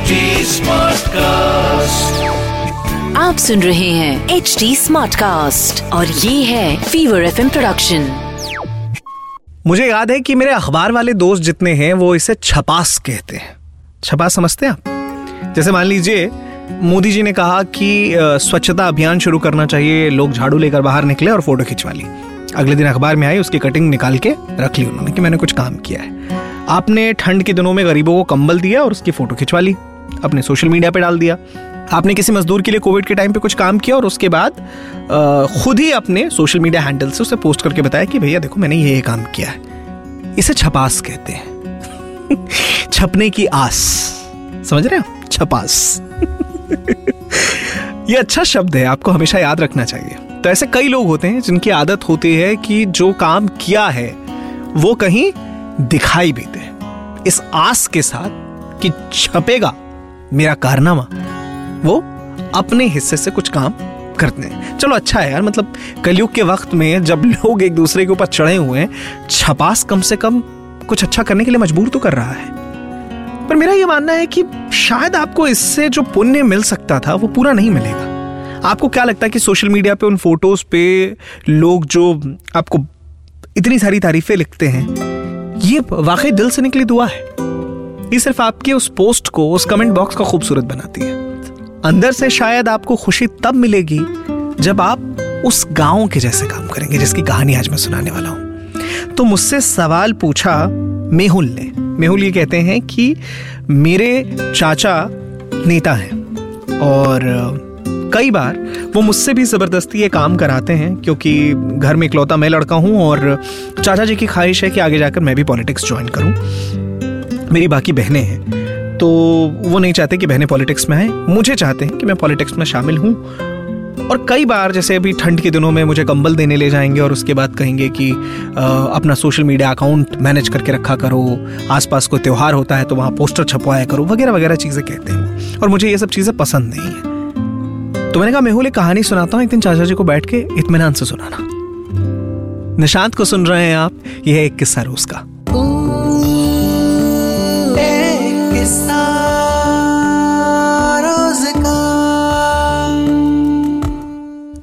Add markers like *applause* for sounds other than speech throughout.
HD Smartcast. आप सुन रहे हैं एच डी स्मार्ट कास्ट और ये है फीवर एफ़ प्रोडक्शन मुझे याद है कि मेरे अखबार वाले दोस्त जितने हैं वो इसे छपास कहते हैं। छपास समझते हैं आप? जैसे मान लीजिए मोदी जी ने कहा कि स्वच्छता अभियान शुरू करना चाहिए लोग झाड़ू लेकर बाहर निकले और फ़ोटो खिंचवा ली। अगले दिन अखबार में आई उसकी कटिंग निकाल के रख ली उन्होंने कि मैंने कुछ काम किया है। आपने ठंड के दिनों में गरीबों को कंबल दिया और उसकी फ़ोटो खिंचवा ली। अपने सोशल मीडिया पे डाल दिया। आपने किसी मजदूर के लिए कोविड के टाइम पे कुछ काम किया और उसके बाद खुद ही अपने सोशल मीडिया हैंडल से उसे पोस्ट करके बताया कि भैया देखो मैंने ये काम किया है। इसे छपास कहते हैं। *laughs* छपने की आस। समझ रहे हो छपास। *laughs* ये अच्छा शब्द है, आपको हमेशा याद रखना चाहिए। तो ऐसे कई लोग होते हैं जिनकी आदत होती है कि जो काम किया है, वो कहीं दिखाई भी दे। इस आस के साथ कि छपेगा मेरा कारनामा, वो अपने हिस्से से कुछ काम करते हैं। चलो अच्छा है यार मतलब कलयुग के वक्त में जब लोग एक दूसरे के ऊपर चढ़े हुए हैं, छपास कम से कम कुछ अच्छा करने के लिए मजबूर तो कर रहा है। पर मेरा ये मानना है कि शायद आपको इससे जो पुण्य मिल सकता था, वो पूरा नहीं मिलेगा। आपको क्या लगता है कि सोशल मीडिया पे उन फ़ोटोज़ पे लोग जो आपको इतनी सारी तारीफें लिखते हैं, ये वाकई दिल से निकली दुआ है? ये सिर्फ़ आपके उस पोस्ट को, उस कमेंट बॉक्स को खूबसूरत बनाती है। अंदर से शायद आपको खुशी तब मिलेगी जब आप उस गाँव के जैसे काम करेंगे, जिसकी कहानी आज मैं सुनाने वाला हूँ। तो मुझसे सवाल पूछा मेहुल ने। मेहुल ये कहते हैं कि मेरे चाचा नेता हैं और कई बार वो मुझसे भी ज़बरदस्ती ये काम कराते हैं, क्योंकि घर में इकलौता मैं लड़का हूँ और चाचा जी की ख्वाहिश है कि आगे जाकर मैं भी पॉलिटिक्स ज्वाइन करूँ। मेरी बाकी बहनें हैं। तो वो नहीं चाहते कि बहनें पॉलिटिक्स में आए। मुझे चाहते हैं कि मैं पॉलिटिक्स में शामिल हूँ। और कई बार जैसे अभी ठंड के दिनों में मुझे कंबल देने ले जाएँगे और उसके बाद कहेंगे कि अ, अपना सोशल मीडिया अकाउंट मैनेज करके रखा करो। आसपास कोई त्यौहार होता है तो वहाँ पोस्टर छपवाया करो। वगैरह वगैरह चीज़ें कहते हैं और मुझे ये सब चीज़ें पसंद नहीं है। तो मैंने कहा मेहुल एक कहानी सुनाता हूँ एक दिन चाचा जी को बैठ के इतमान से सुनाना। निशांत को सुन रहे हैं आप यह है एक किस्सा रोज का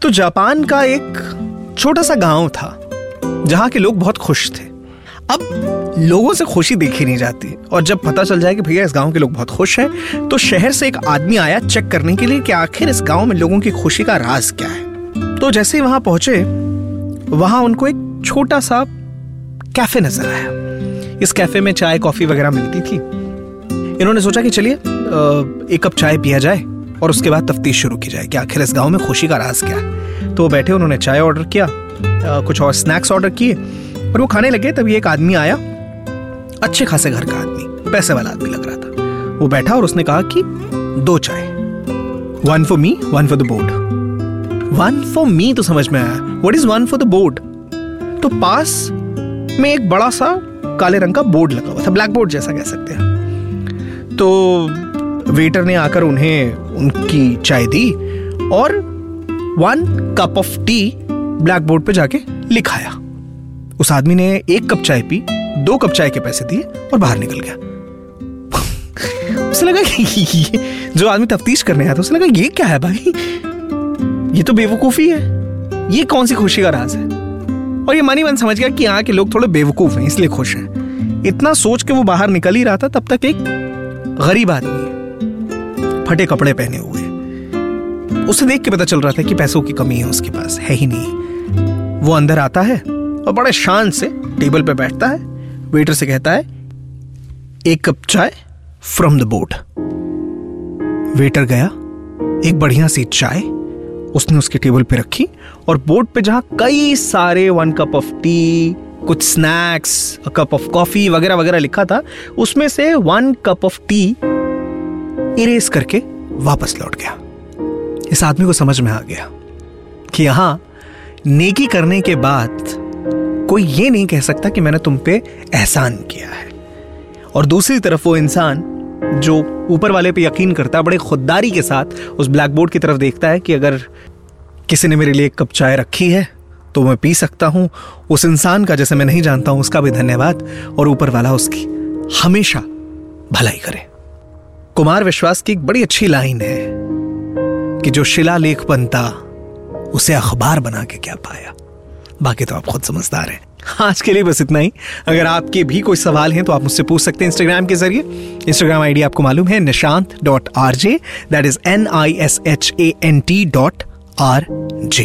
तो जापान का एक छोटा सा गाँव था, जहाँ के लोग बहुत खुश थे। अब लोगों से खुशी देखी नहीं जाती, और जब पता चल जाए कि भैया इस गाँव के लोग बहुत खुश हैं तो शहर से एक आदमी आया चेक करने के लिए कि आखिर इस गाँव में लोगों की खुशी का राज क्या है। तो जैसे ही वहाँ पहुँचे, वहाँ उनको एक छोटा सा कैफ़े नज़र आया। इस कैफ़े में चाय, कॉफ़ी वगैरह मिलती थी। इन्होंने सोचा कि चलिए एक कप चाय पिया जाए और उसके बाद तफ्तीश शुरू की जाए कि आखिर इस गाँव में खुशी का राज क्या है। तो वो बैठे, उन्होंने चाय ऑर्डर किया कुछ और स्नैक्स ऑर्डर किए और वो खाने लगे। तभी एक आदमी आया, अच्छे खासे घर का आदमी, पैसे वाला आदमी लग रहा था। वो बैठा और उसने कहा कि दो चाय one for me one for the board one for me तो समझ में आया। What is one for the board तो पास में एक बड़ा सा काले रंग का बोर्ड लगा हुआ था ब्लैक बोर्ड जैसा कह सकते हैं। तो वेटर ने आकर उन्हें उनकी चाय दी और one cup of tea blackboard पे जाके लिखाया। उस आदमी ने एक कप चाय पी, दो कप चाय के पैसे दिए और बाहर निकल गया। उसे लगा कि ये जो आदमी तफ्तीश करने आया था, उसे लगा ये क्या है भाई? ये तो बेवकूफ़ी है। ये कौन सी खुशी का राज है? और ये मानी मन समझ गया कि यहाँ के लोग थोड़े बेवकूफ़ हैं, इसलिए खुश हैं। इतना सोच के वो बाहर निकल ही रहा था, तब तक एक गरीब आदमी फटे कपड़े पहने हुए। उसे देख के पता चल रहा था कि पैसों की कमी है, उसके पास है ही नहीं। वो अंदर आता है और बड़े शान से टेबल पे बैठता है। वेटर से कहता है, एक कप चाय फ्रॉम द बोट वेटर गया, एक बढ़िया सी चाय। उसने उसके टेबल पे रखी और बोट पे जहाँ कई सारे वन कप ऑफ़ टी कुछ स्नैक्स कप ऑफ़ कॉफ़ी वगैरह वगैरह लिखा था, उसमें से one cup of tea erase करके वापस लौट गया। इस आदमी को समझ में आ गया कि यहाँ नेकी करने के बाद कोई ये नहीं कह सकता कि मैंने तुम पे एहसान किया है। और दूसरी तरफ़ वो इंसान जो ऊपर वाले पे यकीन करता है, बड़े खुददारी के साथ उस ब्लैक बोर्ड की तरफ़ देखता है कि अगर किसी ने मेरे लिए एक कप चाय रखी है तो मैं पी सकता हूँ, उस इंसान का जैसे मैं नहीं जानता हूँ, उसका भी धन्यवाद और ऊपर वाला उसकी हमेशा भलाई करे। कुमार विश्वास की एक बड़ी अच्छी लाइन है कि जो शिलालेख बनता उसे अखबार बना के क्या पाया? बाकी तो आप खुद समझदार हैं। आज के लिए बस इतना ही। अगर आपके भी कोई सवाल हैं तो आप मुझसे पूछ सकते हैं इंस्टाग्राम के ज़रिए। इंस्टाग्राम आईडी आपको मालूम है Nishant dot R J that is N I S H A N T dot R J